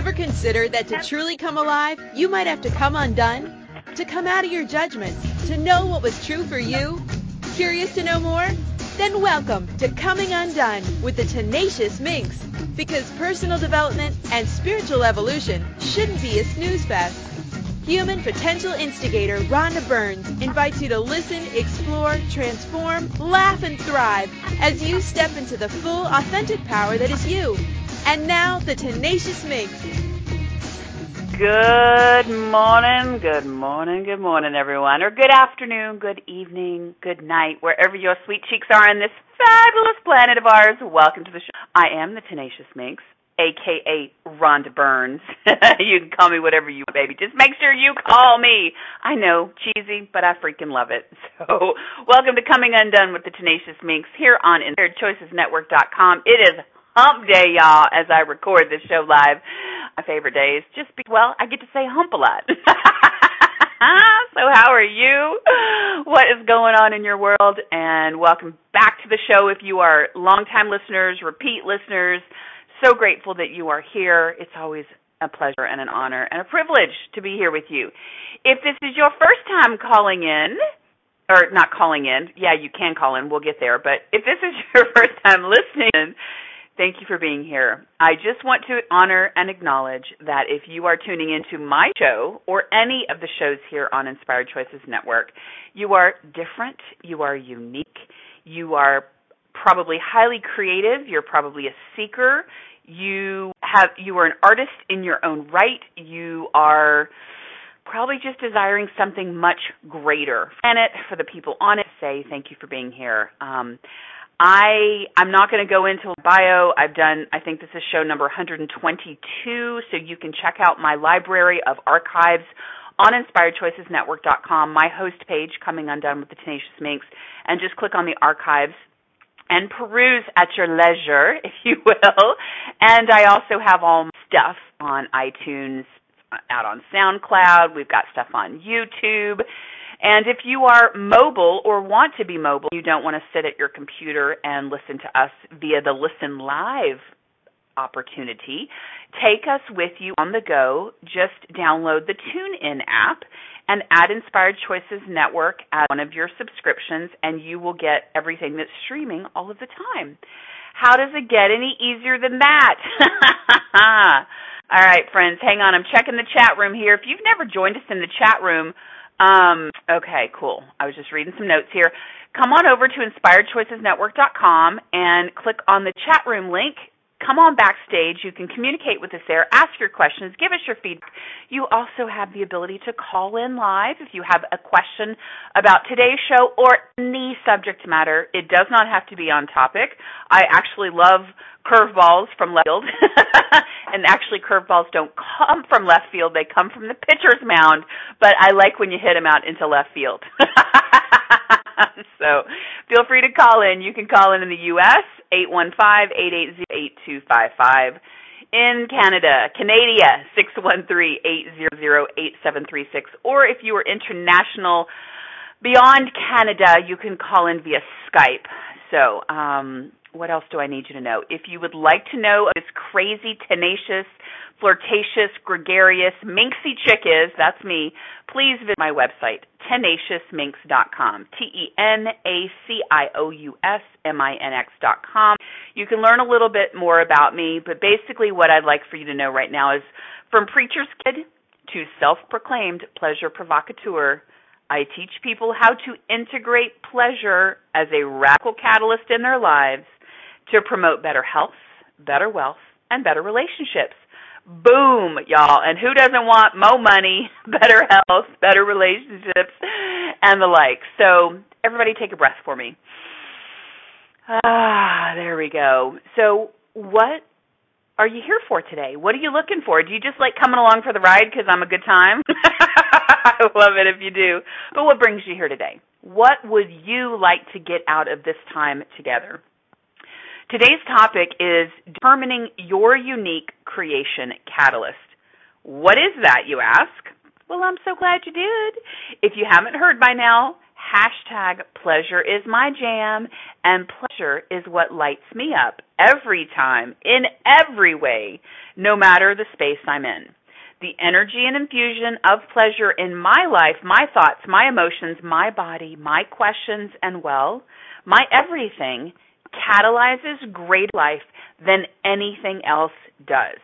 ever consider that to truly come alive, you might have to come undone? To come out of your judgments, to know what was true for you? Curious to know more? Then welcome to Coming Undone with the Tenacious Minx. Because personal development and spiritual evolution shouldn't be a snooze fest. Human potential instigator Rhonda Burns invites you to listen, explore, transform, laugh, and thrive as you step into the full, authentic power that is you. And now, the Tenacious Minx. Good morning, good morning, good morning, everyone. Or good afternoon, good evening, good night, wherever your sweet cheeks are on this fabulous planet of ours. Welcome to the show. I am the Tenacious Minx, aka Rhonda Burns. you can call me whatever you want, baby. Just make sure you call me. I know, cheesy, but I freaking love it. So, welcome to Coming Undone with the Tenacious Minx here on InspiredChoicesNetwork.com. It is hump day, y'all, as I record this show live. My favorite days. Just be, well, I get to say hump a lot. so how are you? What is going on in your world? And welcome back to the show if you are longtime listeners, repeat listeners. So grateful that you are here. It's always a pleasure and an honor and a privilege to be here with you. If this is your first time calling in, or not calling in, yeah, you can call in, we'll get there, but if this is your first time listening, Thank you for being here. I just want to honor and acknowledge that if you are tuning into my show or any of the shows here on Inspired Choices Network, you are different, you are unique, you are probably highly creative, you're probably a seeker, you have you are an artist in your own right, you are probably just desiring something much greater. Planet for the people on it say thank you for being here. Um, I I'm not going to go into a bio. I've done I think this is show number 122, so you can check out my library of archives on inspiredchoicesnetwork.com, my host page coming undone with the tenacious minx, and just click on the archives and peruse at your leisure, if you will. And I also have all my stuff on iTunes, out on SoundCloud. We've got stuff on YouTube. And if you are mobile or want to be mobile, you don't want to sit at your computer and listen to us via the Listen Live opportunity, take us with you on the go. Just download the TuneIn app and add Inspired Choices Network as one of your subscriptions, and you will get everything that's streaming all of the time. How does it get any easier than that? all right, friends, hang on. I'm checking the chat room here. If you've never joined us in the chat room, um, okay, cool. I was just reading some notes here. Come on over to inspiredchoicesnetwork.com and click on the chat room link. Come on backstage. You can communicate with us there, ask your questions, give us your feedback. You also have the ability to call in live if you have a question about today's show or any subject matter. It does not have to be on topic. I actually love curveballs from left field. and actually, curveballs don't come from left field, they come from the pitcher's mound. But I like when you hit them out into left field. so feel free to call in. You can call in in the U.S., 815-880-8255. In Canada, Canada, 613-800-8736. Or if you are international beyond Canada, you can call in via Skype. So, um, what else do I need you to know? If you would like to know this crazy, tenacious, flirtatious, gregarious, minxy chick is, that's me, please visit my website, tenaciousminx.com. T-E-N-A-C-I-O-U-S-M-I-N-X.com. You can learn a little bit more about me, but basically what I'd like for you to know right now is from preacher's kid to self-proclaimed pleasure provocateur, I teach people how to integrate pleasure as a radical catalyst in their lives to promote better health, better wealth, and better relationships. Boom, y'all. And who doesn't want more money, better health, better relationships, and the like? So, everybody take a breath for me. Ah, there we go. So, what are you here for today? What are you looking for? Do you just like coming along for the ride because I'm a good time? I love it if you do. But what brings you here today? What would you like to get out of this time together? Today's topic is determining your unique creation catalyst. What is that, you ask? Well, I'm so glad you did. If you haven't heard by now, Hashtag pleasure is my jam, and pleasure is what lights me up every time, in every way, no matter the space I'm in. The energy and infusion of pleasure in my life, my thoughts, my emotions, my body, my questions, and well, my everything catalyzes great life than anything else does.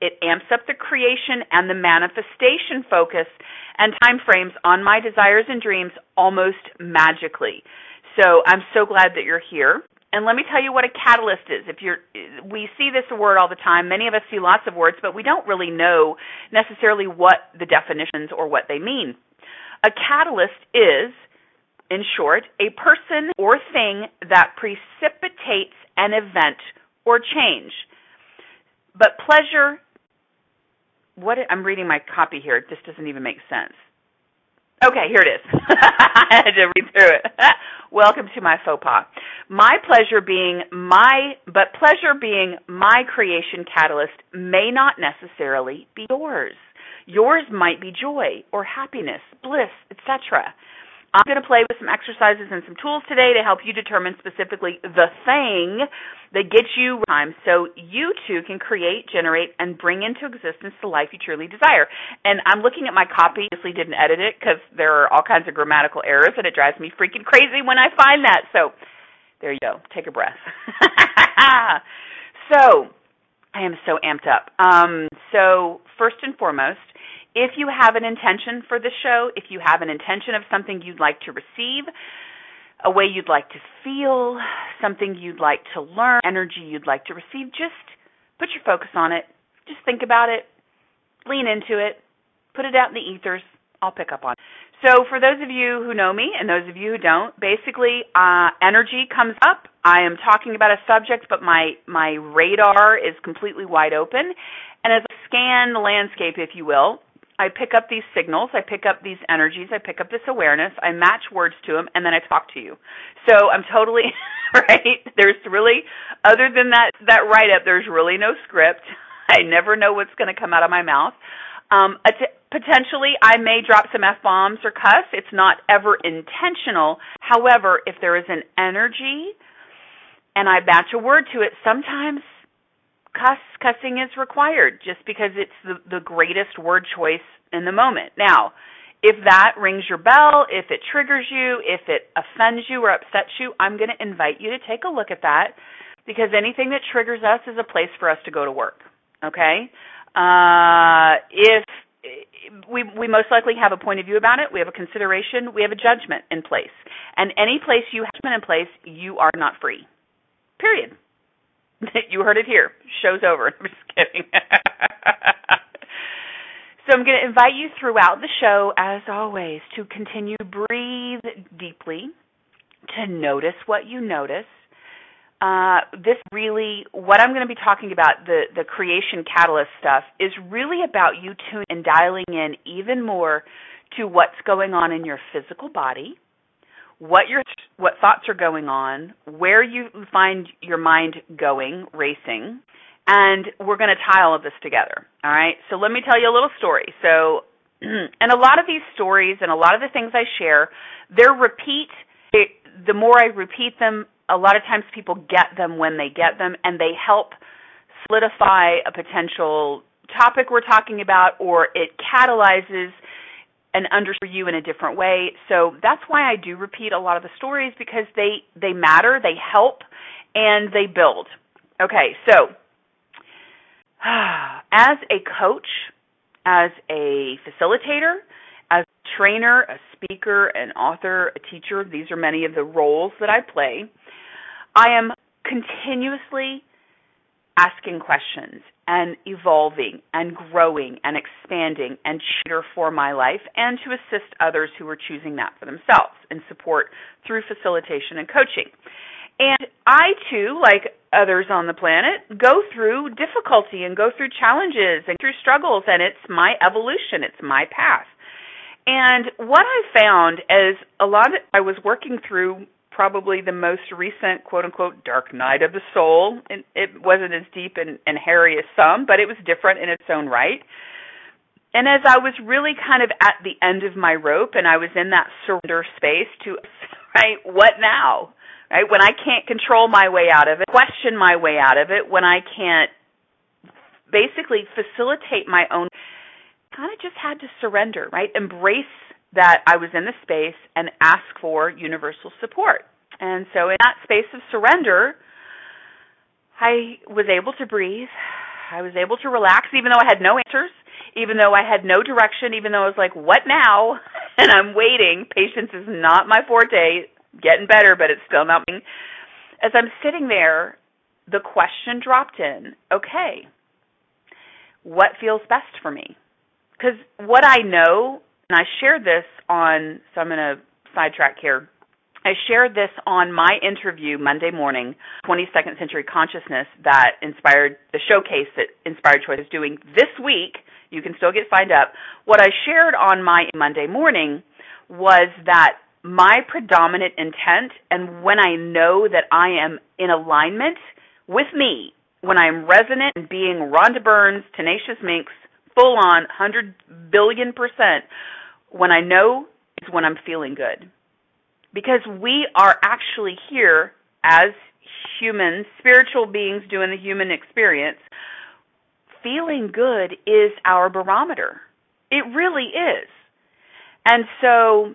It amps up the creation and the manifestation focus and time frames on my desires and dreams almost magically. So I'm so glad that you're here. And let me tell you what a catalyst is. If you're we see this word all the time. Many of us see lots of words, but we don't really know necessarily what the definitions or what they mean. A catalyst is in short, a person or thing that precipitates an event or change. But pleasure what I'm reading my copy here. This doesn't even make sense. Okay, here it is. I had to read through it. Welcome to my faux pas. My pleasure being my, but pleasure being my creation catalyst may not necessarily be yours. Yours might be joy or happiness, bliss, etc. I'm going to play with some exercises and some tools today to help you determine specifically the thing that gets you time so you too can create, generate, and bring into existence the life you truly desire. And I'm looking at my copy. Obviously didn't edit it because there are all kinds of grammatical errors and it drives me freaking crazy when I find that. So there you go. Take a breath. so I am so amped up. Um, so first and foremost, if you have an intention for the show, if you have an intention of something you'd like to receive, a way you'd like to feel, something you'd like to learn, energy you'd like to receive, just put your focus on it. Just think about it. Lean into it. Put it out in the ethers. I'll pick up on it. So, for those of you who know me and those of you who don't, basically, uh, energy comes up. I am talking about a subject, but my my radar is completely wide open, and as I scan the landscape, if you will, I pick up these signals, I pick up these energies, I pick up this awareness, I match words to them, and then I talk to you. So I'm totally right. There's really, other than that that write up, there's really no script. I never know what's going to come out of my mouth. Um, potentially, I may drop some f bombs or cuss. It's not ever intentional. However, if there is an energy and I match a word to it, sometimes cuss cussing is required just because it's the, the greatest word choice in the moment. Now, if that rings your bell, if it triggers you, if it offends you or upsets you, I'm going to invite you to take a look at that because anything that triggers us is a place for us to go to work. Okay? Uh, if we we most likely have a point of view about it, we have a consideration, we have a judgment in place. And any place you have judgment in place, you are not free. Period. you heard it here. Show's over. I'm just kidding. so I'm going to invite you throughout the show, as always, to continue breathe deeply, to notice what you notice. Uh, this really, what I'm going to be talking about, the the creation catalyst stuff, is really about you tuning and dialing in even more to what's going on in your physical body what your what thoughts are going on, where you find your mind going, racing, and we're going to tie all of this together. All right? So let me tell you a little story. So and a lot of these stories and a lot of the things I share, they're repeat it, the more I repeat them, a lot of times people get them when they get them and they help solidify a potential topic we're talking about or it catalyzes and understand you in a different way. So that's why I do repeat a lot of the stories because they they matter, they help, and they build. Okay, so as a coach, as a facilitator, as a trainer, a speaker, an author, a teacher, these are many of the roles that I play. I am continuously asking questions and evolving and growing and expanding and cheater for my life and to assist others who are choosing that for themselves and support through facilitation and coaching. And I too, like others on the planet, go through difficulty and go through challenges and through struggles and it's my evolution, it's my path. And what I found is a lot of I was working through probably the most recent quote unquote dark night of the soul. It, it wasn't as deep and, and hairy as some, but it was different in its own right. And as I was really kind of at the end of my rope and I was in that surrender space to, right, what now? Right? When I can't control my way out of it, question my way out of it, when I can't basically facilitate my own, kind of just had to surrender, right? Embrace that I was in the space and ask for universal support. And so in that space of surrender, I was able to breathe. I was able to relax even though I had no answers, even though I had no direction, even though I was like, what now? And I'm waiting. Patience is not my forte. Getting better, but it's still not me. As I'm sitting there, the question dropped in, okay, what feels best for me? Because what I know, and I shared this on, so I'm going to sidetrack here. I shared this on my interview Monday morning, 22nd Century Consciousness, that inspired the showcase that Inspired Choice is doing this week. You can still get signed up. What I shared on my Monday morning was that my predominant intent, and when I know that I am in alignment with me, when I'm resonant and being Rhonda Burns, Tenacious Minx, full on, 100 billion percent, when I know is when I'm feeling good because we are actually here as humans, spiritual beings doing the human experience. Feeling good is our barometer. It really is. And so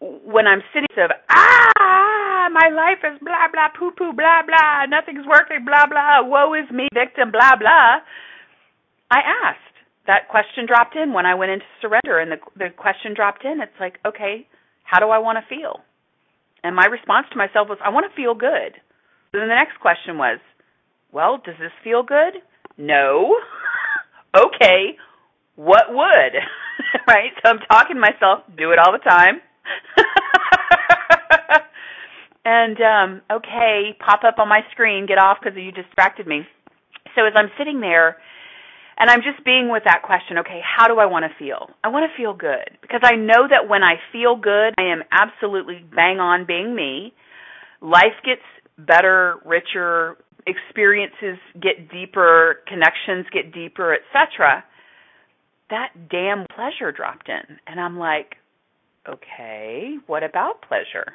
when I'm sitting of ah my life is blah blah poo poo blah blah nothing's working blah blah woe is me victim blah blah I asked that question dropped in when I went into surrender and the the question dropped in it's like okay how do I want to feel and my response to myself was, I want to feel good. then the next question was, well, does this feel good? No. okay, what would? right? So I'm talking to myself, do it all the time. and um, okay, pop up on my screen, get off because you distracted me. So as I'm sitting there and I'm just being with that question, okay, how do I want to feel? I want to feel good because I know that when I feel good, I am absolutely bang on being me. Life gets better, richer, experiences get deeper, connections get deeper, etc. That damn pleasure dropped in and I'm like, okay, what about pleasure?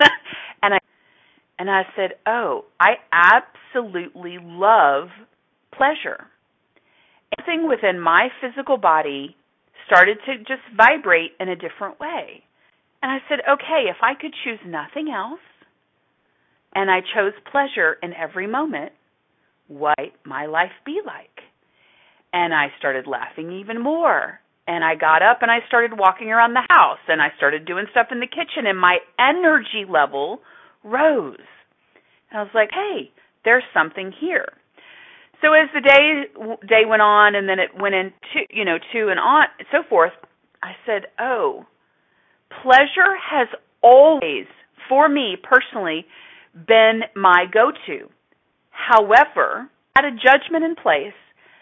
and I and I said, "Oh, I absolutely love pleasure." Everything within my physical body started to just vibrate in a different way. And I said, okay, if I could choose nothing else, and I chose pleasure in every moment, what my life be like? And I started laughing even more. And I got up and I started walking around the house and I started doing stuff in the kitchen and my energy level rose. And I was like, hey, there's something here. So as the day day went on, and then it went into you know two and on and so forth, I said, "Oh, pleasure has always, for me personally, been my go-to. However, I had a judgment in place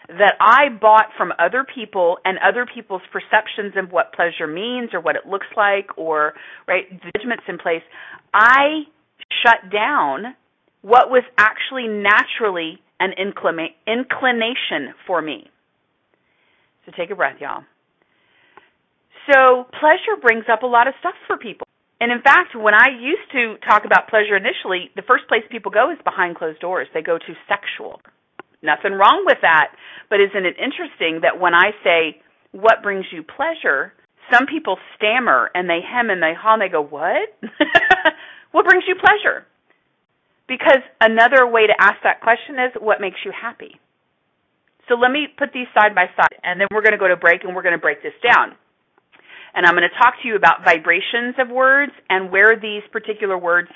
that I bought from other people and other people's perceptions of what pleasure means or what it looks like or right judgments in place. I shut down what was actually naturally an inclination for me. So take a breath, y'all. So pleasure brings up a lot of stuff for people. And in fact, when I used to talk about pleasure initially, the first place people go is behind closed doors. They go to sexual. Nothing wrong with that, but isn't it interesting that when I say, what brings you pleasure, some people stammer and they hem and they haw and they go, what? what brings you pleasure? Because another way to ask that question is what makes you happy? So let me put these side by side, and then we're going to go to break and we're going to break this down. And I'm going to talk to you about vibrations of words and where these particular words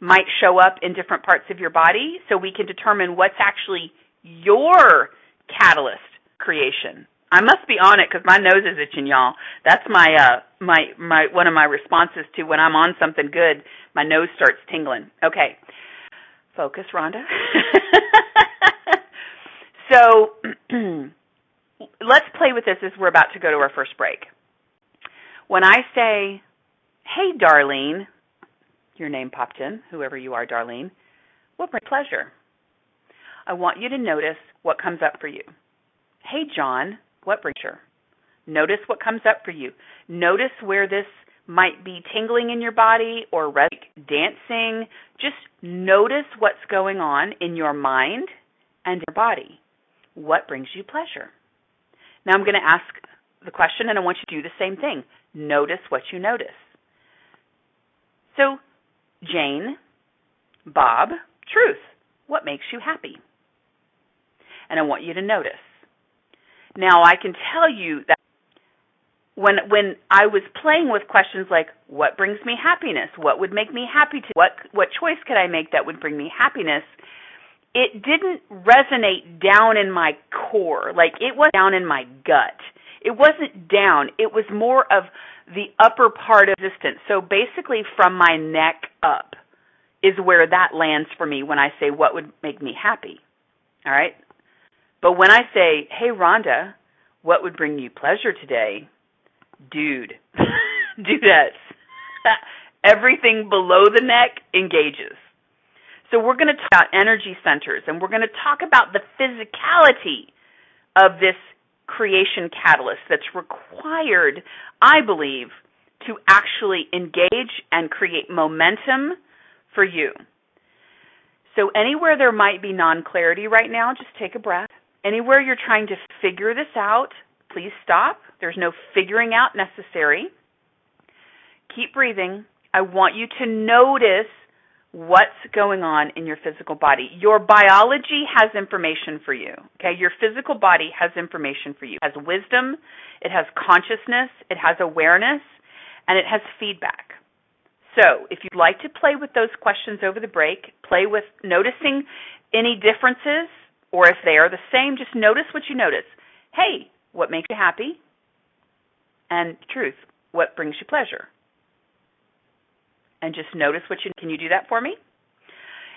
might show up in different parts of your body so we can determine what's actually your catalyst creation. I must be on it because my nose is itching, y'all. That's my uh my my one of my responses to when I'm on something good, my nose starts tingling. Okay. Focus, Rhonda. so let's play with this as we're about to go to our first break. When I say, hey, Darlene, your name popped in, whoever you are, Darlene, what brings pleasure? I want you to notice what comes up for you. Hey, John, what brings pleasure? Notice what comes up for you. Notice where this might be tingling in your body or dancing. Just notice what's going on in your mind and your body. What brings you pleasure? Now I'm going to ask the question and I want you to do the same thing. Notice what you notice. So, Jane, Bob, truth. What makes you happy? And I want you to notice. Now I can tell you that when when I was playing with questions like what brings me happiness, what would make me happy to what what choice could I make that would bring me happiness, it didn't resonate down in my core, like it was down in my gut. It wasn't down, it was more of the upper part of existence. So basically from my neck up is where that lands for me when I say what would make me happy. All right? But when I say, "Hey Rhonda, what would bring you pleasure today?" Dude, dudettes. Everything below the neck engages. So we're going to talk about energy centers and we're going to talk about the physicality of this creation catalyst that's required, I believe, to actually engage and create momentum for you. So anywhere there might be non-clarity right now, just take a breath. Anywhere you're trying to figure this out, please stop. There's no figuring out necessary. Keep breathing. I want you to notice what's going on in your physical body. Your biology has information for you. Okay? Your physical body has information for you. It has wisdom, it has consciousness, it has awareness, and it has feedback. So, if you'd like to play with those questions over the break, play with noticing any differences, or if they are the same, just notice what you notice. Hey, what makes you happy? And truth, what brings you pleasure? And just notice what you can you do that for me?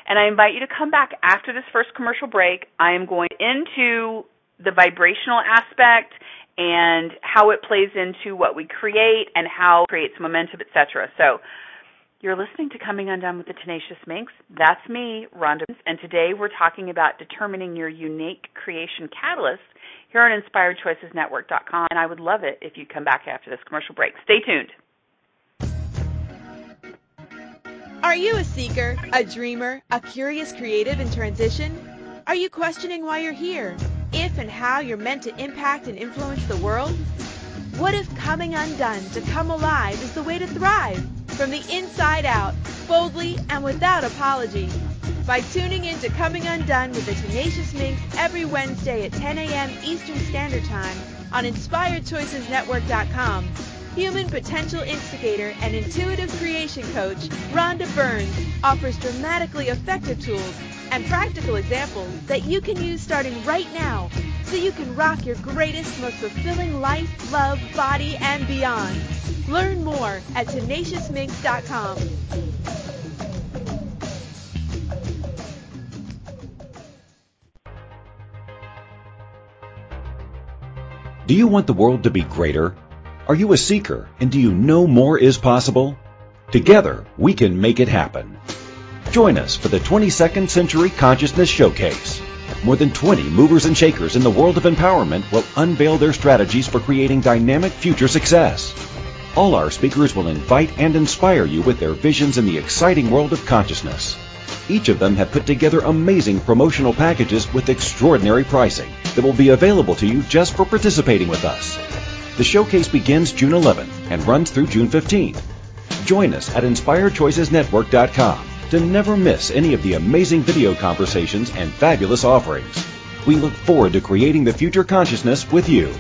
And I invite you to come back after this first commercial break. I am going into the vibrational aspect and how it plays into what we create and how it creates momentum, etc. So you're listening to Coming Undone with the Tenacious Minx. That's me, Rhonda. And today we're talking about determining your unique creation catalyst here on InspiredChoicesNetwork.com. And I would love it if you'd come back after this commercial break. Stay tuned. Are you a seeker, a dreamer, a curious creative in transition? Are you questioning why you're here? If and how you're meant to impact and influence the world? What if coming undone to come alive is the way to thrive? From the inside out, boldly and without apology. By tuning in to Coming Undone with the Tenacious Minx every Wednesday at 10 a.m. Eastern Standard Time on InspiredChoicesNetwork.com, human potential instigator and intuitive creation coach Rhonda Burns offers dramatically effective tools and practical examples that you can use starting right now so you can rock your greatest, most fulfilling life, love, body, and beyond. Learn more at tenaciousminx.com. Do you want the world to be greater? Are you a seeker and do you know more is possible? Together, we can make it happen. Join us for the 22nd Century Consciousness Showcase. More than 20 movers and shakers in the world of empowerment will unveil their strategies for creating dynamic future success. All our speakers will invite and inspire you with their visions in the exciting world of consciousness. Each of them have put together amazing promotional packages with extraordinary pricing that will be available to you just for participating with us. The showcase begins June 11th and runs through June 15th. Join us at InspiredChoicesNetwork.com to never miss any of the amazing video conversations and fabulous offerings. We look forward to creating the future consciousness with you.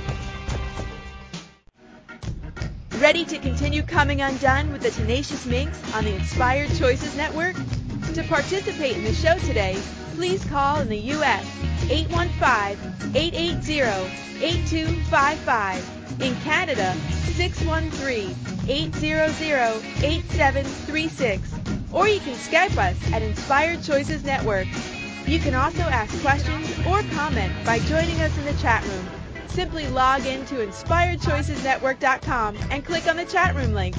Ready to continue coming undone with the Tenacious Minx on the Inspired Choices Network? To participate in the show today, please call in the U.S. 815-880-8255. In Canada, 613-800-8736. Or you can Skype us at Inspired Choices Network. You can also ask questions or comment by joining us in the chat room Simply log in to InspiredChoicesNetwork.com and click on the chat room link.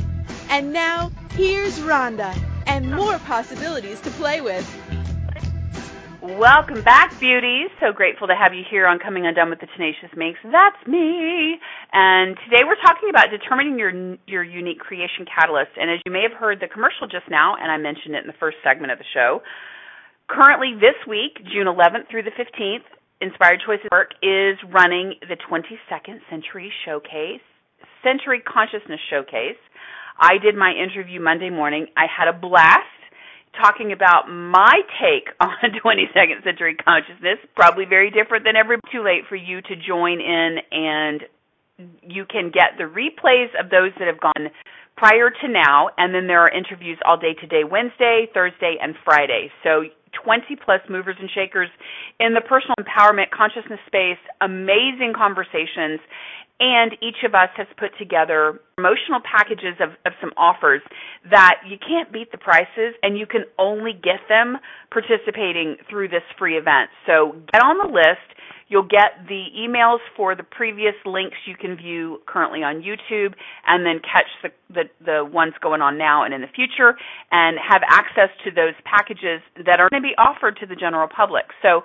And now, here's Rhonda and more possibilities to play with. Welcome back, beauties. So grateful to have you here on Coming Undone with the Tenacious Minx. That's me. And today we're talking about determining your your unique creation catalyst. And as you may have heard the commercial just now, and I mentioned it in the first segment of the show, currently this week, June 11th through the 15th, Inspired Choices Network is running the 22nd Century Showcase, Century Consciousness Showcase. I did my interview Monday morning. I had a blast talking about my take on 22nd century consciousness, probably very different than ever. Too late for you to join in and you can get the replays of those that have gone prior to now, and then there are interviews all day today, Wednesday, Thursday, and Friday. So 20 plus movers and shakers in the personal empowerment consciousness space, amazing conversations, and each of us has put together promotional packages of, of some offers that you can't beat the prices and you can only get them participating through this free event. So get on the list. You'll get the emails for the previous links you can view currently on YouTube and then catch the, the, the ones going on now and in the future and have access to those packages that are going to be offered to the general public. So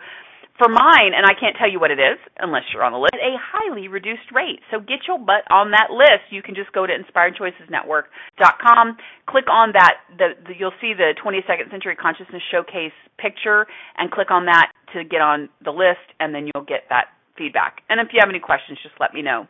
for mine, and I can't tell you what it is unless you're on the list, a highly reduced rate. So get your butt on that list. You can just go to inspiredchoicesnetwork.com, click on that. The, the, you'll see the 22nd Century Consciousness Showcase picture, and click on that to get on the list, and then you'll get that feedback. And if you have any questions, just let me know.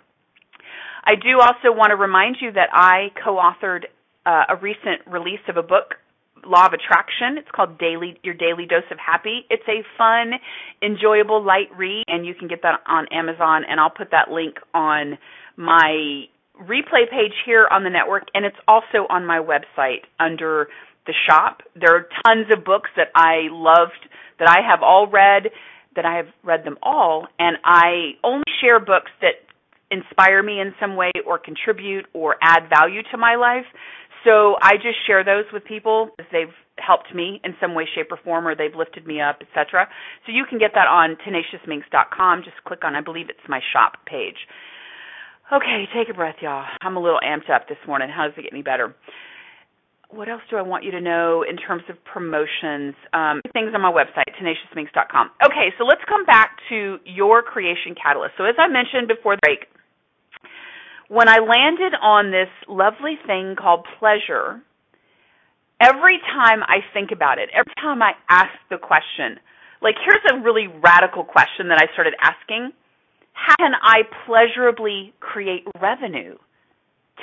I do also want to remind you that I co-authored uh, a recent release of a book Law of Attraction. It's called Daily Your Daily Dose of Happy. It's a fun, enjoyable, light read, and you can get that on Amazon. And I'll put that link on my replay page here on the network, and it's also on my website under the shop. There are tons of books that I loved that I have all read, that I have read them all, and I only share books that inspire me in some way or contribute or add value to my life. So I just share those with people as they've helped me in some way, shape, or form, or they've lifted me up, etc. So you can get that on tenaciousminx.com. Just click on, I believe it's my shop page. Okay, take a breath, y'all. I'm a little amped up this morning. How does it get any better? What else do I want you to know in terms of promotions? Um, things on my website, tenaciousminx.com. Okay, so let's come back to your creation catalyst. So as I mentioned before the break, when I landed on this lovely thing called pleasure, every time I think about it, every time I ask the question, like here's a really radical question that I started asking How can I pleasurably create revenue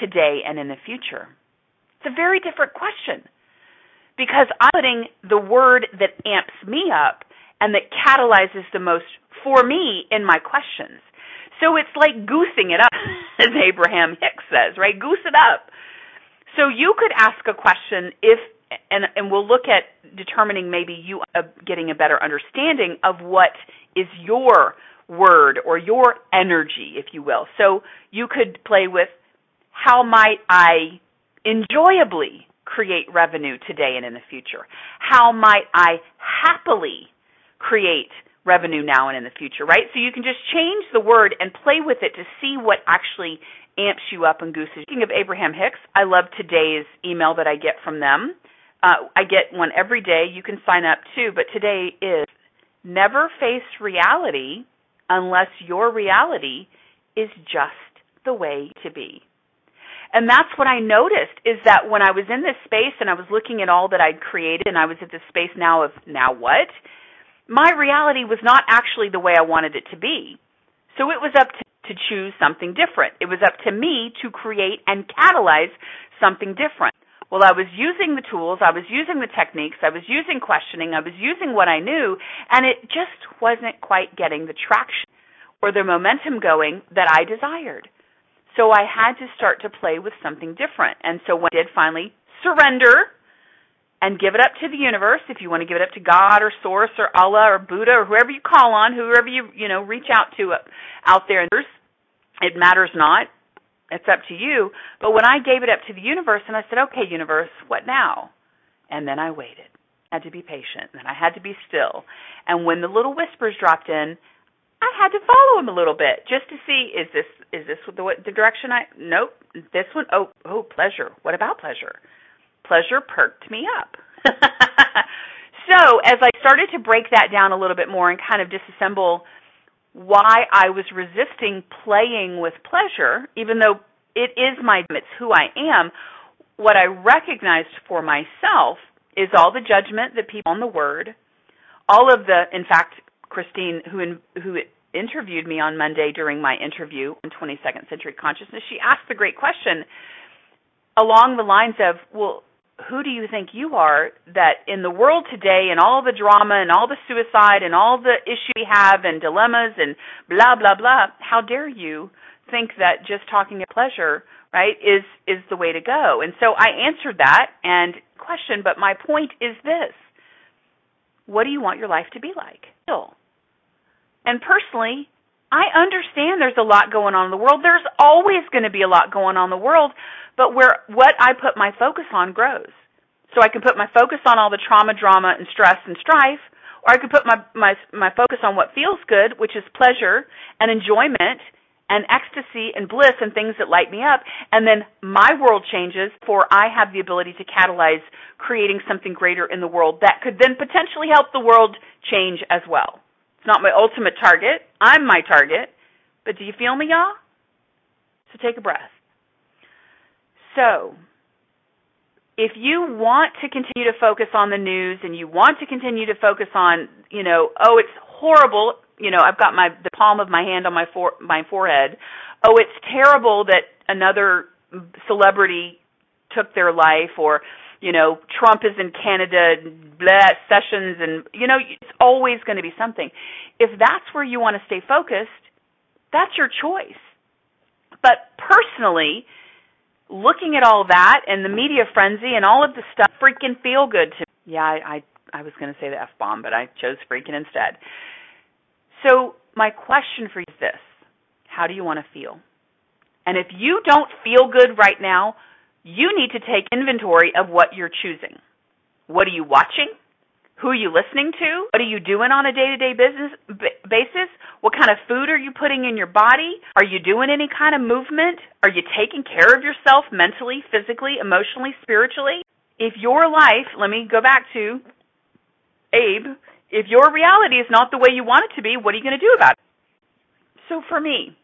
today and in the future? It's a very different question because I'm putting the word that amps me up and that catalyzes the most for me in my questions. So it's like goosing it up, as Abraham Hicks says, right? Goose it up. So you could ask a question if, and, and we'll look at determining maybe you getting a better understanding of what is your word or your energy, if you will. So you could play with how might I enjoyably create revenue today and in the future? How might I happily create revenue now and in the future, right? So you can just change the word and play with it to see what actually amps you up and gooses. Speaking of Abraham Hicks, I love today's email that I get from them. Uh, I get one every day. You can sign up too, but today is never face reality unless your reality is just the way to be. And that's what I noticed is that when I was in this space and I was looking at all that I'd created and I was at this space now of now what? My reality was not actually the way I wanted it to be. So it was up to, to choose something different. It was up to me to create and catalyze something different. Well, I was using the tools, I was using the techniques, I was using questioning, I was using what I knew, and it just wasn't quite getting the traction or the momentum going that I desired. So I had to start to play with something different. And so when I did finally surrender and give it up to the universe if you want to give it up to God or Source or Allah or Buddha or whoever you call on, whoever you you know reach out to out there. It matters not. It's up to you. But when I gave it up to the universe and I said, "Okay, universe, what now?" and then I waited. I had to be patient and I had to be still. And when the little whispers dropped in, I had to follow them a little bit just to see is this is this the, the direction I nope this one oh oh pleasure what about pleasure pleasure perked me up. so as I started to break that down a little bit more and kind of disassemble why I was resisting playing with pleasure, even though it is my, it's who I am. What I recognized for myself is all the judgment that people on the word, all of the, in fact, Christine, who in, who interviewed me on Monday during my interview on 22nd Century Consciousness, she asked the great question along the lines of, well, who do you think you are that in the world today and all the drama and all the suicide and all the issues we have and dilemmas and blah blah blah how dare you think that just talking of pleasure right is is the way to go? And so i answered that and question but my point is this. What do you want your life to be like? And personally i understand there's a lot going on in the world there's always going to be a lot going on in the world but where what I put my focus on grows. So I can put my focus on all the trauma, drama, and stress and strife, or I could put my my my focus on what feels good, which is pleasure and enjoyment and ecstasy and bliss and things that light me up, and then my world changes for I have the ability to catalyze creating something greater in the world that could then potentially help the world change as well. It's not my ultimate target. I'm my target. But do you feel me, y'all? So take a breath. So, if you want to continue to focus on the news and you want to continue to focus on, you know, oh, it's horrible, you know, I've got my the palm of my hand on my for, my forehead. Oh, it's terrible that another celebrity took their life or you know, Trump is in Canada, blah, sessions and you know, it's always going to be something. If that's where you want to stay focused, that's your choice. But personally, looking at all that and the media frenzy and all of the stuff freaking feel good to me. Yeah, I I, I was going to say the F bomb, but I chose freaking instead. So, my question for you is this. How do you want to feel? And if you don't feel good right now, you need to take inventory of what you're choosing. What are you watching? Who are you listening to? What are you doing on a day-to-day business basis? What kind of food are you putting in your body? Are you doing any kind of movement? Are you taking care of yourself mentally, physically, emotionally, spiritually? If your life, let me go back to Abe, if your reality is not the way you want it to be, what are you going to do about it? So for me,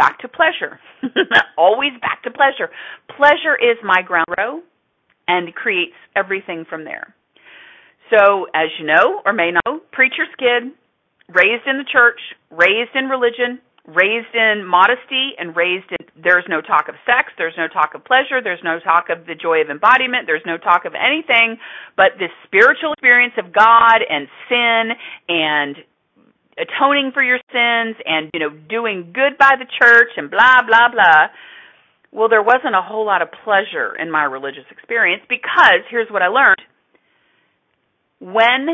back to pleasure. Always back to pleasure. Pleasure is my ground zero and creates everything from there. So, as you know or may know, preacher's kid, raised in the church, raised in religion, raised in modesty, and raised in there's no talk of sex, there's no talk of pleasure, there's no talk of the joy of embodiment, there's no talk of anything but this spiritual experience of God and sin and atoning for your sins and you know doing good by the church and blah blah blah well there wasn't a whole lot of pleasure in my religious experience because here's what i learned when,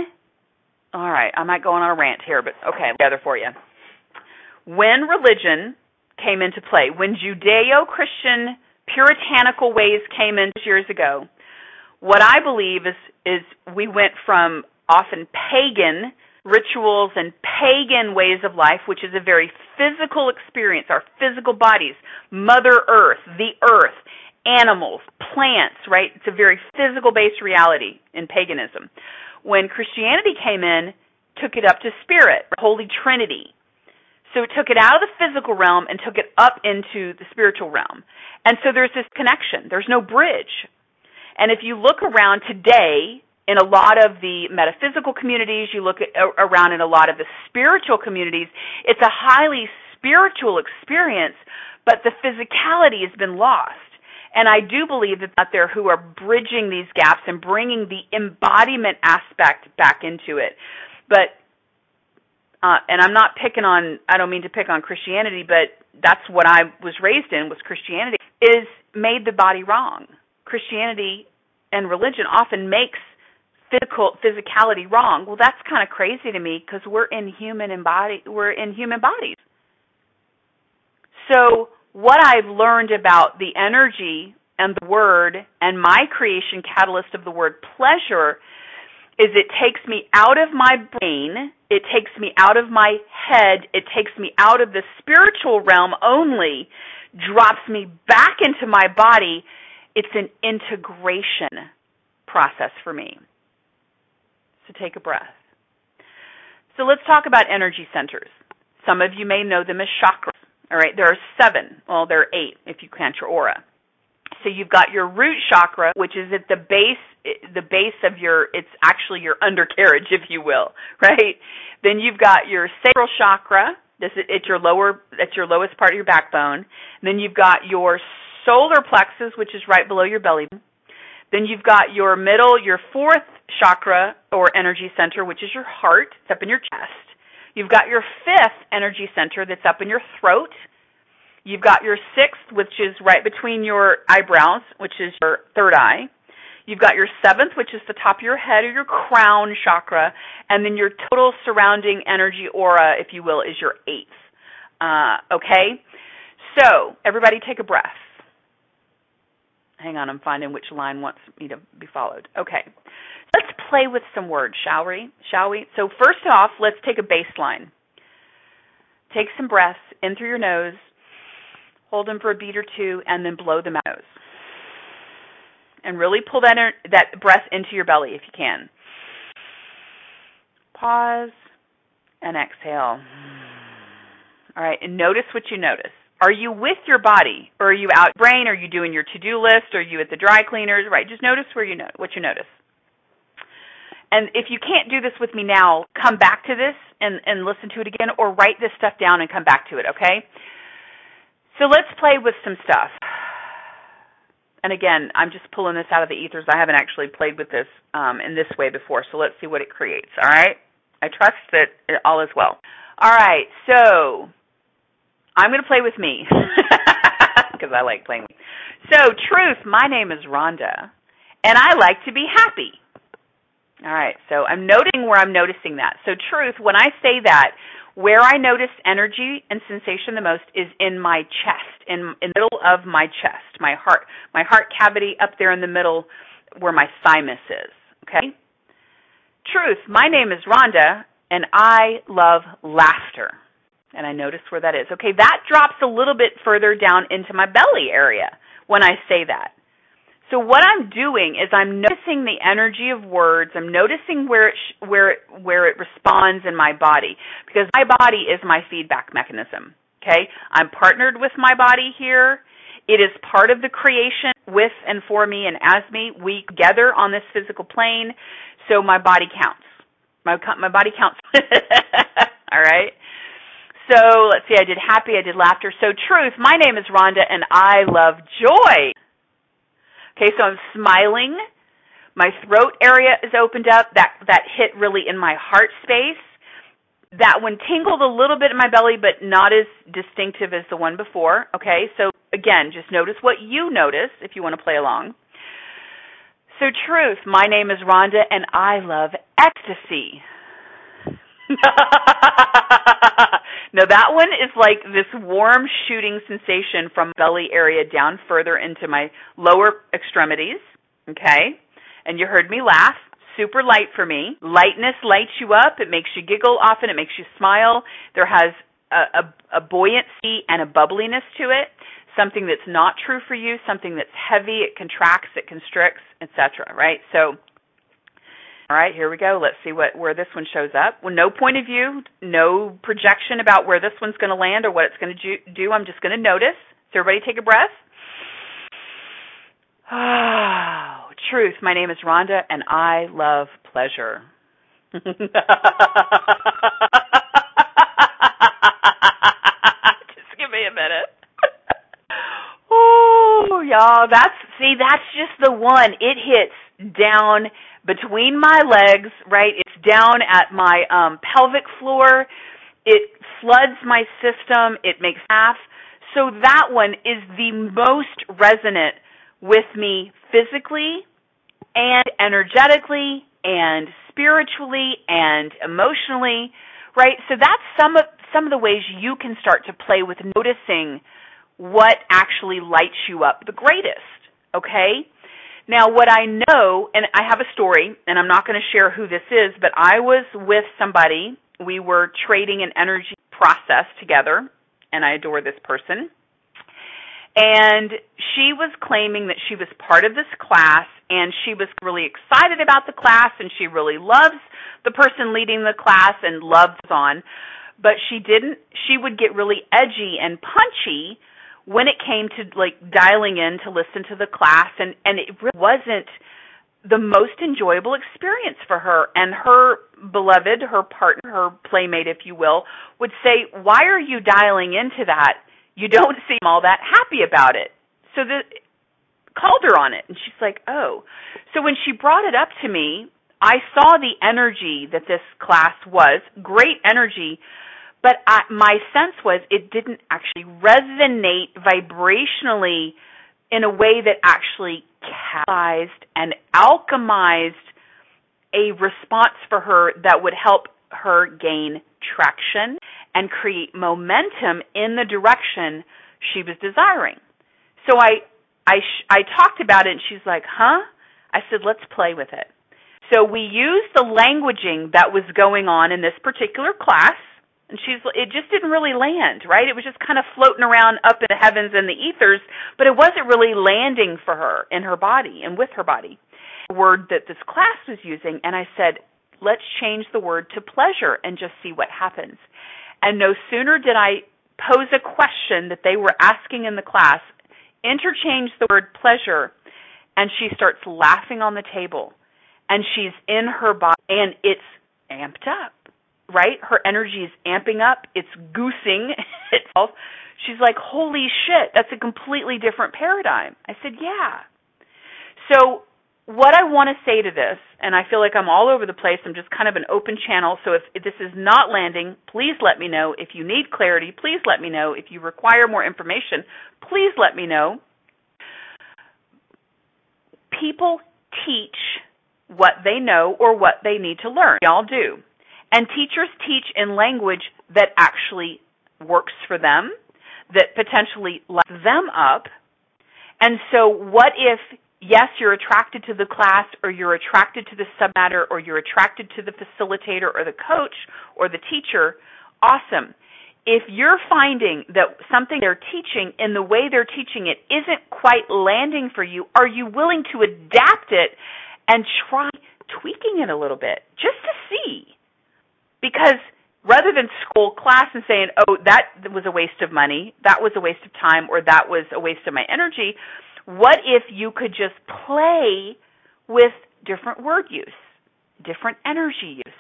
all right, I might go on a rant here, but okay, together for you. When religion came into play, when Judeo Christian puritanical ways came in years ago, what I believe is, is we went from often pagan rituals and pagan ways of life, which is a very physical experience, our physical bodies, Mother Earth, the earth, animals, plants, right? It's a very physical based reality in paganism when Christianity came in, took it up to spirit, Holy Trinity. So it took it out of the physical realm and took it up into the spiritual realm. And so there's this connection. There's no bridge. And if you look around today in a lot of the metaphysical communities, you look at, around in a lot of the spiritual communities, it's a highly spiritual experience, but the physicality has been lost. And I do believe that out there who are bridging these gaps and bringing the embodiment aspect back into it. But uh, and I'm not picking on I don't mean to pick on Christianity, but that's what I was raised in was Christianity is made the body wrong. Christianity and religion often makes physical physicality wrong. Well, that's kind of crazy to me because we're in human embody we're in human bodies. So what I've learned about the energy and the word and my creation catalyst of the word pleasure is it takes me out of my brain, it takes me out of my head, it takes me out of the spiritual realm only, drops me back into my body. It's an integration process for me. So take a breath. So let's talk about energy centers. Some of you may know them as chakras. All right, there are seven. Well, there are eight if you count your aura. So you've got your root chakra, which is at the base, the base of your, it's actually your undercarriage, if you will, right? Then you've got your sacral chakra. This is it's your lower, it's your lowest part of your backbone. Then you've got your solar plexus, which is right below your belly. Then you've got your middle, your fourth chakra or energy center, which is your heart. It's up in your chest. You've got your fifth energy center that's up in your throat. You've got your sixth, which is right between your eyebrows, which is your third eye. You've got your seventh, which is the top of your head or your crown chakra. And then your total surrounding energy aura, if you will, is your eighth. Uh, okay? So, everybody take a breath. Hang on, I'm finding which line wants me to be followed. Okay. Play with some words, shall we? Shall we? So, first off, let's take a baseline. Take some breaths in through your nose hold them for a beat or two, and then blow them out. And really pull that that breath into your belly if you can. Pause and exhale. All right, and notice what you notice. Are you with your body, or are you out brain? Are you doing your to-do list? Are you at the dry cleaners? Right, just notice where you know what you notice. And if you can't do this with me now, come back to this and, and listen to it again, or write this stuff down and come back to it. Okay? So let's play with some stuff. And again, I'm just pulling this out of the ethers. I haven't actually played with this um, in this way before, so let's see what it creates. All right? I trust that it all is well. All right, so I'm going to play with me because I like playing. with me. So, truth, my name is Rhonda, and I like to be happy. All right, so I'm noting where I'm noticing that. So, truth, when I say that, where I notice energy and sensation the most is in my chest, in, in the middle of my chest, my heart, my heart cavity up there in the middle where my thymus is. Okay? Truth, my name is Rhonda, and I love laughter. And I notice where that is. Okay, that drops a little bit further down into my belly area when I say that. So what I'm doing is I'm noticing the energy of words. I'm noticing where it sh- where it, where it responds in my body because my body is my feedback mechanism. Okay? I'm partnered with my body here. It is part of the creation with and for me and as me. We together on this physical plane. So my body counts. My my body counts. All right? So let's see, I did happy, I did laughter. So truth, my name is Rhonda and I love joy. Okay, so I'm smiling. My throat area is opened up. That that hit really in my heart space. That one tingled a little bit in my belly, but not as distinctive as the one before. Okay, so again, just notice what you notice if you want to play along. So, truth, my name is Rhonda, and I love ecstasy. now that one is like this warm shooting sensation from belly area down further into my lower extremities. Okay? And you heard me laugh. Super light for me. Lightness lights you up. It makes you giggle often. It makes you smile. There has a, a, a buoyancy and a bubbliness to it. Something that's not true for you. Something that's heavy. It contracts. It constricts, etc. Right? So all right, here we go. Let's see what where this one shows up. Well, no point of view, no projection about where this one's going to land or what it's going to do. I'm just going to notice. So everybody take a breath. Oh, truth. My name is Rhonda, and I love pleasure. just give me a minute. oh, y'all, that's see, that's just the one. It hits down between my legs, right? It's down at my um, pelvic floor. It floods my system. It makes half. So that one is the most resonant with me physically and energetically and spiritually and emotionally, right? So that's some of some of the ways you can start to play with noticing what actually lights you up the greatest, okay? Now, what I know, and I have a story, and I'm not going to share who this is, but I was with somebody. We were trading an energy process together, and I adore this person. And she was claiming that she was part of this class, and she was really excited about the class, and she really loves the person leading the class and loves on. but she didn't she would get really edgy and punchy when it came to like dialing in to listen to the class and and it really wasn't the most enjoyable experience for her. And her beloved her partner her playmate if you will would say why are you dialing into that? You don't seem all that happy about it. So the called her on it and she's like oh. So when she brought it up to me i saw the energy that this class was great energy but I, my sense was it didn't actually resonate vibrationally in a way that actually catalyzed and alchemized a response for her that would help her gain traction and create momentum in the direction she was desiring. So I I I talked about it and she's like, "Huh?" I said, "Let's play with it." So we used the languaging that was going on in this particular class and she's it just didn't really land right? It was just kind of floating around up in the heavens and the ethers but it wasn't really landing for her in her body and with her body. The word that this class was using and i said let's change the word to pleasure and just see what happens. And no sooner did i pose a question that they were asking in the class interchange the word pleasure and she starts laughing on the table and she's in her body and it's amped up right? Her energy is amping up, it's goosing itself. She's like, holy shit, that's a completely different paradigm. I said, yeah. So, what I want to say to this, and I feel like I'm all over the place, I'm just kind of an open channel. So, if, if this is not landing, please let me know. If you need clarity, please let me know. If you require more information, please let me know. People teach what they know or what they need to learn. Y'all do. And teachers teach in language that actually works for them, that potentially lights them up. And so what if, yes, you're attracted to the class or you're attracted to the submatter or you're attracted to the facilitator or the coach or the teacher, awesome. If you're finding that something they're teaching in the way they're teaching it isn't quite landing for you, are you willing to adapt it and try tweaking it a little bit just to see? Because rather than school class and saying, "Oh, that was a waste of money, that was a waste of time, or that was a waste of my energy," what if you could just play with different word use, different energy use?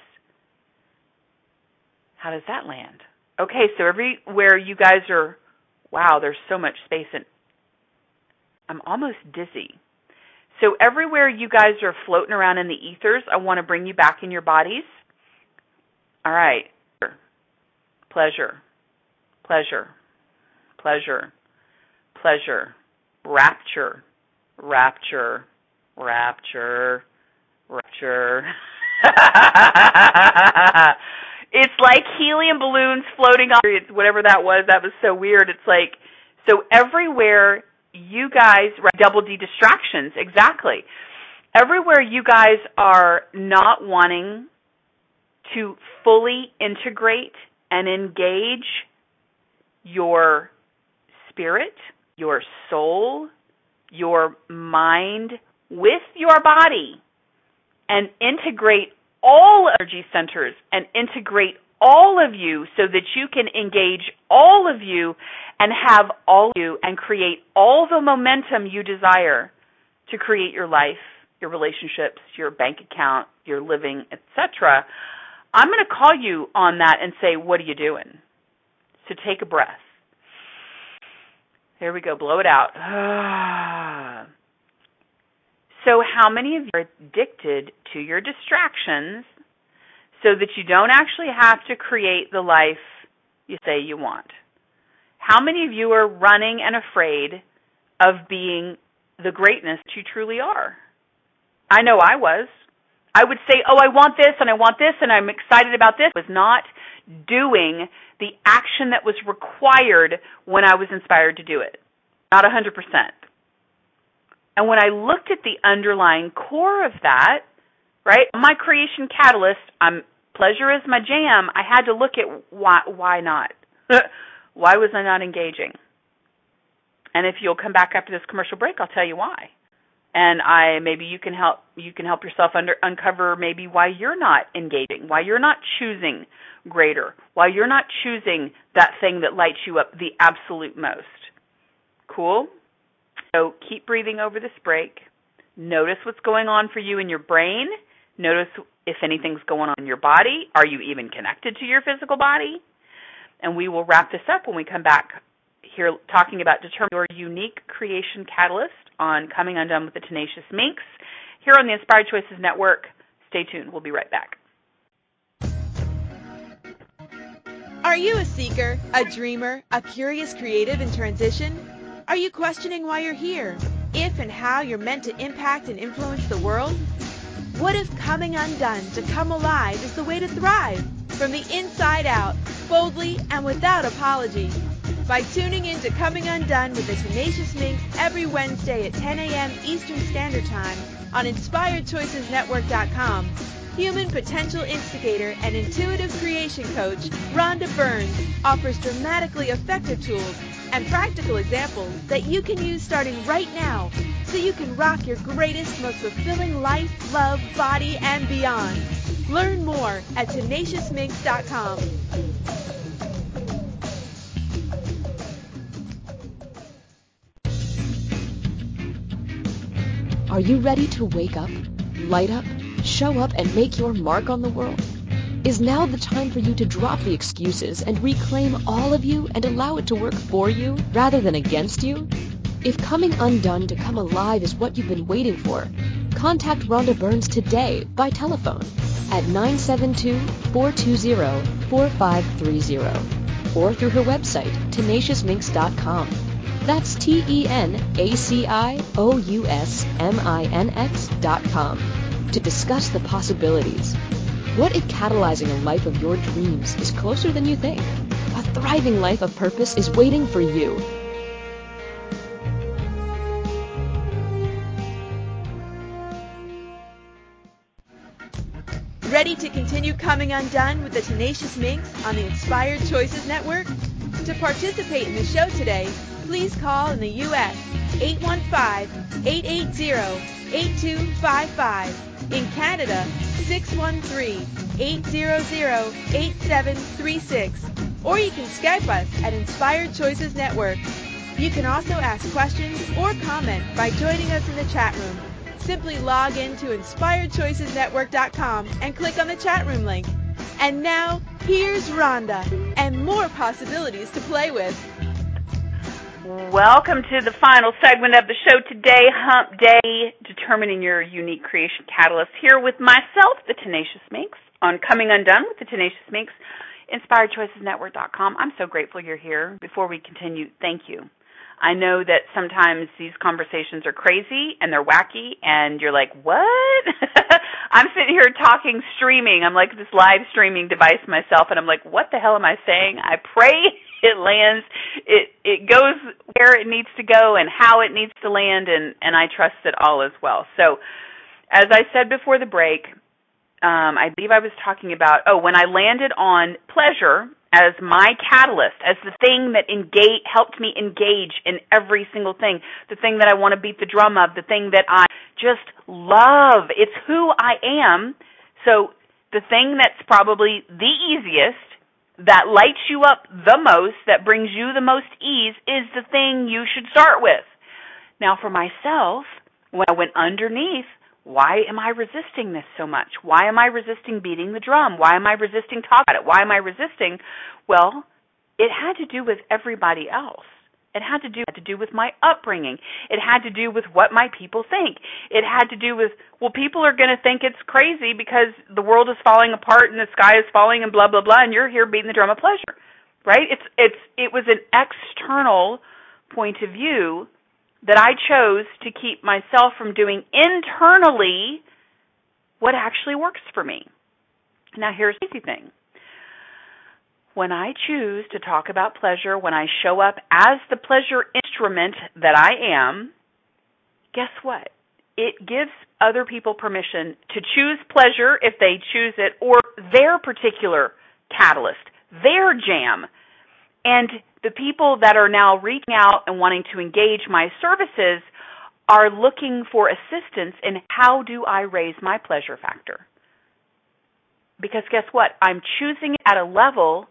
How does that land? Okay, so everywhere you guys are, wow, there's so much space and I'm almost dizzy. So everywhere you guys are floating around in the ethers, I want to bring you back in your bodies. All right. Pleasure. Pleasure. Pleasure. Pleasure. Rapture. Rapture. Rapture. Rapture. it's like helium balloons floating on whatever that was. That was so weird. It's like so everywhere you guys double D distractions exactly. Everywhere you guys are not wanting to fully integrate and engage your spirit, your soul, your mind with your body and integrate all energy centers and integrate all of you so that you can engage all of you and have all of you and create all the momentum you desire to create your life, your relationships, your bank account, your living, etc. I'm going to call you on that and say, what are you doing? So take a breath. There we go. Blow it out. so how many of you are addicted to your distractions so that you don't actually have to create the life you say you want? How many of you are running and afraid of being the greatness you truly are? I know I was. I would say, oh, I want this and I want this and I'm excited about this, was not doing the action that was required when I was inspired to do it. Not 100%. And when I looked at the underlying core of that, right, my creation catalyst, I'm pleasure is my jam, I had to look at why why not? why was I not engaging? And if you'll come back after this commercial break, I'll tell you why. And I maybe you can help you can help yourself under uncover maybe why you're not engaging, why you're not choosing greater, why you're not choosing that thing that lights you up the absolute most. Cool? So keep breathing over this break. Notice what's going on for you in your brain. Notice if anything's going on in your body. Are you even connected to your physical body? And we will wrap this up when we come back here talking about determine your unique creation catalyst on Coming Undone with the Tenacious Minx here on the Inspired Choices Network. Stay tuned. We'll be right back. Are you a seeker, a dreamer, a curious creative in transition? Are you questioning why you're here? If and how you're meant to impact and influence the world? What if coming undone to come alive is the way to thrive? From the inside out, boldly and without apology by tuning in to Coming Undone with the Tenacious Minx every Wednesday at 10 a.m. Eastern Standard Time on InspiredChoicesNetwork.com. Human potential instigator and intuitive creation coach Rhonda Burns offers dramatically effective tools and practical examples that you can use starting right now so you can rock your greatest, most fulfilling life, love, body, and beyond. Learn more at tenaciousminx.com. Are you ready to wake up, light up, show up, and make your mark on the world? Is now the time for you to drop the excuses and reclaim all of you and allow it to work for you rather than against you? If coming undone to come alive is what you've been waiting for, contact Rhonda Burns today by telephone at 972-420-4530 or through her website, tenaciousminx.com. That's T-E-N-A-C-I-O-U-S-M-I-N-X dot com to discuss the possibilities. What if catalyzing a life of your dreams is closer than you think? A thriving life of purpose is waiting for you. Ready to continue coming undone with the Tenacious Minx on the Inspired Choices Network? To participate in the show today, please call in the U.S. 815-880-8255. In Canada, 613-800-8736. Or you can Skype us at Inspired Choices Network. You can also ask questions or comment by joining us in the chat room. Simply log in to inspiredchoicesnetwork.com and click on the chat room link. And now, here's Rhonda and more possibilities to play with. Welcome to the final segment of the show today, Hump Day, determining your unique creation catalyst. Here with myself, the Tenacious Minx, on Coming Undone with the Tenacious Minx, InspiredChoicesNetwork.com. I'm so grateful you're here. Before we continue, thank you. I know that sometimes these conversations are crazy and they're wacky, and you're like, what? I'm sitting here talking, streaming. I'm like this live streaming device myself, and I'm like, what the hell am I saying? I pray it lands, it it goes where it needs to go and how it needs to land, and and I trust it all as well. So, as I said before the break, um, I believe I was talking about oh when I landed on pleasure as my catalyst, as the thing that engage, helped me engage in every single thing, the thing that I want to beat the drum of, the thing that I just love. It's who I am. So the thing that's probably the easiest, that lights you up the most, that brings you the most ease, is the thing you should start with. Now for myself, when I went underneath why am I resisting this so much? Why am I resisting beating the drum? Why am I resisting talking about it? Why am I resisting? Well, it had to do with everybody else. It had to do had to do with my upbringing. It had to do with what my people think. It had to do with well, people are going to think it's crazy because the world is falling apart and the sky is falling and blah blah blah, and you're here beating the drum of pleasure, right? It's it's it was an external point of view that I chose to keep myself from doing internally what actually works for me. Now, here's the easy thing. When I choose to talk about pleasure, when I show up as the pleasure instrument that I am, guess what? It gives other people permission to choose pleasure if they choose it, or their particular catalyst, their jam. And the people that are now reaching out and wanting to engage my services are looking for assistance in how do I raise my pleasure factor. Because guess what? I'm choosing at a level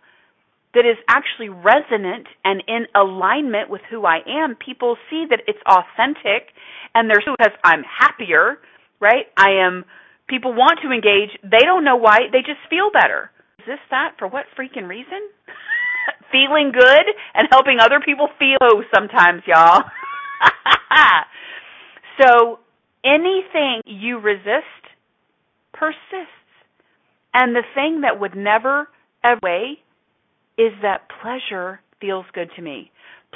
that is actually resonant and in alignment with who I am. People see that it's authentic and they're because I'm happier, right? I am people want to engage. They don't know why, they just feel better. Is this that for what freaking reason? Feeling good and helping other people feel oh sometimes, y'all. so anything you resist persists. And the thing that would never away is that pleasure feels good to me.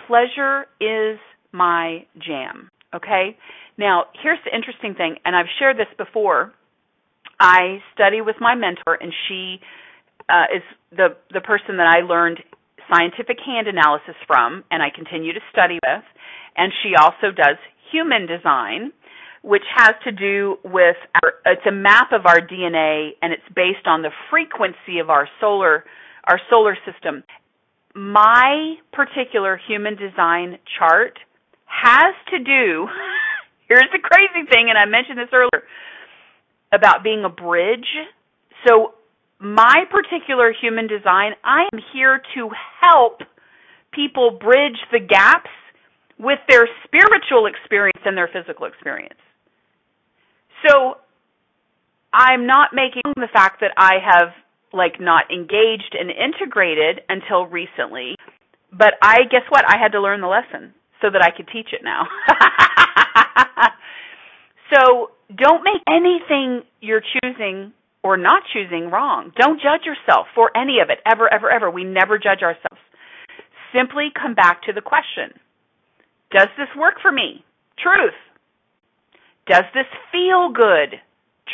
Pleasure is my jam. Okay? Now, here's the interesting thing, and I've shared this before. I study with my mentor, and she uh, is the the person that I learned scientific hand analysis from, and I continue to study with. And she also does human design, which has to do with our, it's a map of our DNA, and it's based on the frequency of our solar our solar system. My particular human design chart has to do. here's the crazy thing, and I mentioned this earlier about being a bridge. So my particular human design, I am here to help people bridge the gaps with their spiritual experience and their physical experience. So I'm not making the fact that I have like not engaged and integrated until recently, but I guess what? I had to learn the lesson so that I could teach it now. so don't make anything you're choosing or not choosing wrong. Don't judge yourself for any of it, ever, ever, ever. We never judge ourselves. Simply come back to the question Does this work for me? Truth. Does this feel good?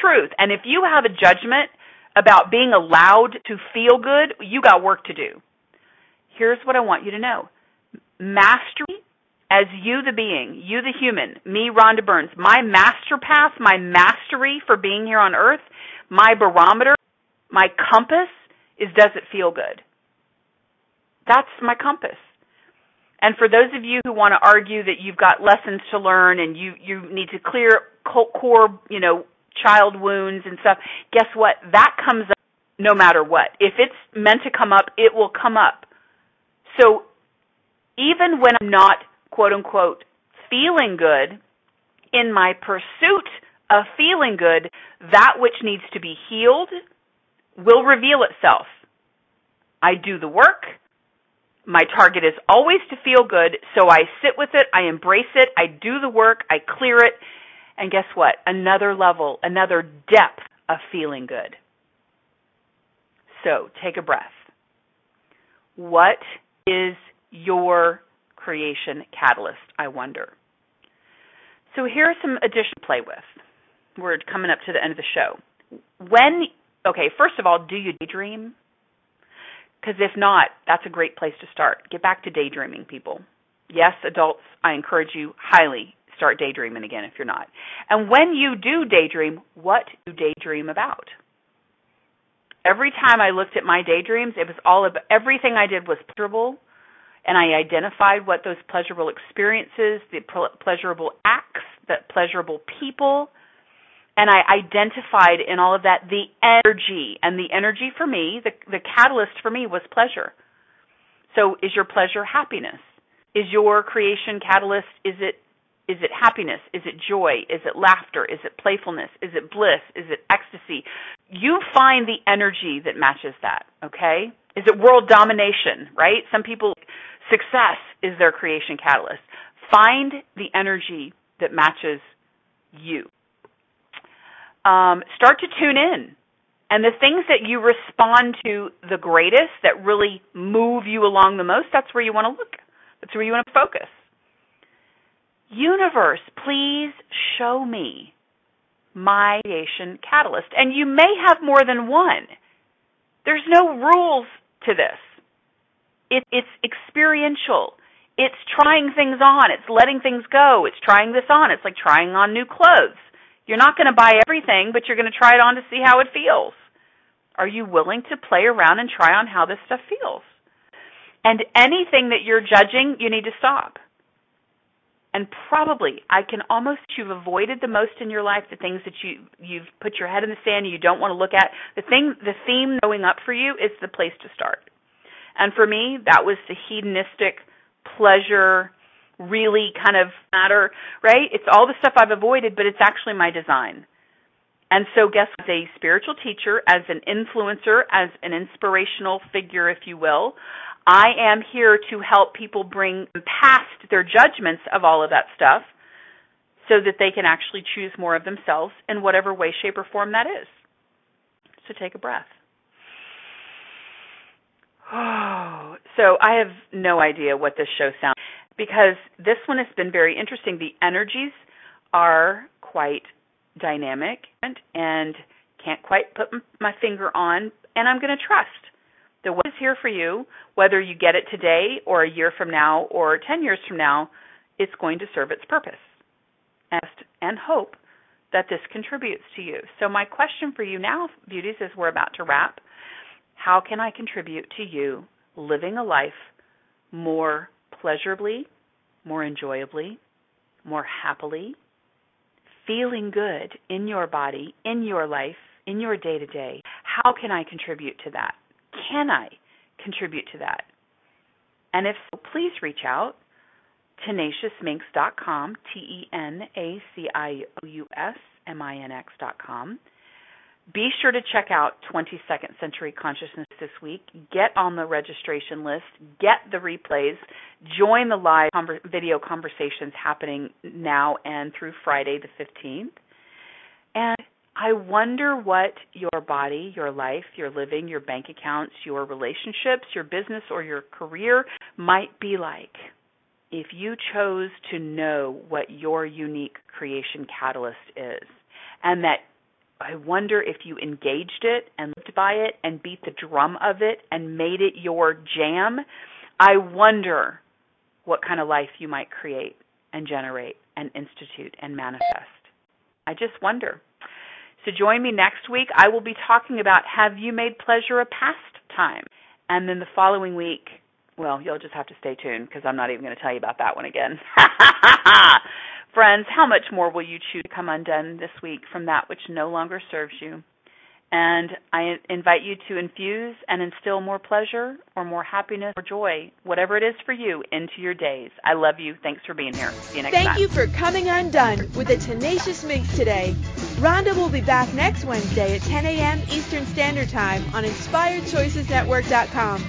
Truth. And if you have a judgment about being allowed to feel good, you got work to do. Here's what I want you to know mastery as you the being, you the human, me, Rhonda Burns, my master path, my mastery for being here on earth my barometer, my compass is does it feel good? That's my compass. And for those of you who want to argue that you've got lessons to learn and you you need to clear core, you know, child wounds and stuff, guess what? That comes up no matter what. If it's meant to come up, it will come up. So even when I'm not quote unquote feeling good in my pursuit of feeling good, that which needs to be healed will reveal itself. I do the work. My target is always to feel good, so I sit with it, I embrace it, I do the work, I clear it, and guess what? Another level, another depth of feeling good. So take a breath. What is your creation catalyst, I wonder? So here are some additional play with we're coming up to the end of the show. When okay, first of all, do you daydream? Because if not, that's a great place to start. Get back to daydreaming, people. Yes, adults, I encourage you highly start daydreaming again if you're not. And when you do daydream, what do you daydream about? Every time I looked at my daydreams, it was all about everything I did was pleasurable, and I identified what those pleasurable experiences, the pleasurable acts, the pleasurable people, and I identified in all of that the energy, and the energy for me, the the catalyst for me was pleasure. So, is your pleasure happiness? Is your creation catalyst? Is it is it happiness? Is it joy? Is it laughter? Is it playfulness? Is it bliss? Is it ecstasy? You find the energy that matches that, okay? Is it world domination, right? Some people, success is their creation catalyst. Find the energy that matches you um, start to tune in. And the things that you respond to the greatest, that really move you along the most, that's where you want to look. That's where you want to focus. Universe, please show me my creation catalyst. And you may have more than one. There's no rules to this. It, it's experiential. It's trying things on. It's letting things go. It's trying this on. It's like trying on new clothes. You're not going to buy everything, but you're going to try it on to see how it feels. Are you willing to play around and try on how this stuff feels? And anything that you're judging, you need to stop. And probably I can almost you've avoided the most in your life, the things that you you've put your head in the sand and you don't want to look at. The thing the theme going up for you is the place to start. And for me, that was the hedonistic pleasure really kind of matter, right? It's all the stuff I've avoided, but it's actually my design. And so, guess? As a spiritual teacher, as an influencer, as an inspirational figure, if you will, I am here to help people bring past their judgments of all of that stuff so that they can actually choose more of themselves in whatever way, shape, or form that is. So, take a breath. Oh, so I have no idea what this show sounds because this one has been very interesting. The energies are quite dynamic and, and can't quite put my finger on, and I'm going to trust. The what is here for you, whether you get it today or a year from now or 10 years from now, it's going to serve its purpose. And hope that this contributes to you. So, my question for you now, beauties, as we're about to wrap how can I contribute to you living a life more pleasurably, more enjoyably, more happily, feeling good in your body, in your life, in your day to day? How can I contribute to that? Can I contribute to that? And if so, please reach out tenaciousminx.com, T E N A C I O U S M I N X.com. Be sure to check out 22nd Century Consciousness this week. Get on the registration list, get the replays, join the live video conversations happening now and through Friday the 15th. And I wonder what your body, your life, your living, your bank accounts, your relationships, your business, or your career might be like if you chose to know what your unique creation catalyst is and that I wonder if you engaged it and lived by it and beat the drum of it and made it your jam. I wonder what kind of life you might create and generate and institute and manifest. I just wonder. So join me next week. I will be talking about have you made pleasure a pastime? And then the following week, well, you'll just have to stay tuned because I'm not even going to tell you about that one again. Friends, how much more will you choose to come undone this week from that which no longer serves you? And I invite you to infuse and instill more pleasure or more happiness or joy, whatever it is for you, into your days. I love you. Thanks for being here. See you next Thank time. Thank you for coming undone with the Tenacious Minx today. Rhonda will be back next Wednesday at 10 a.m. Eastern Standard Time on InspiredChoicesNetwork.com.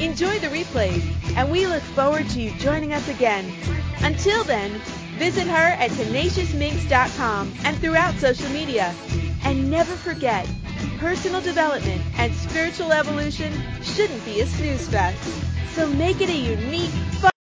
Enjoy the replays, and we look forward to you joining us again. Until then, Visit her at tenaciousminx.com and throughout social media. And never forget, personal development and spiritual evolution shouldn't be a snooze fest. So make it a unique,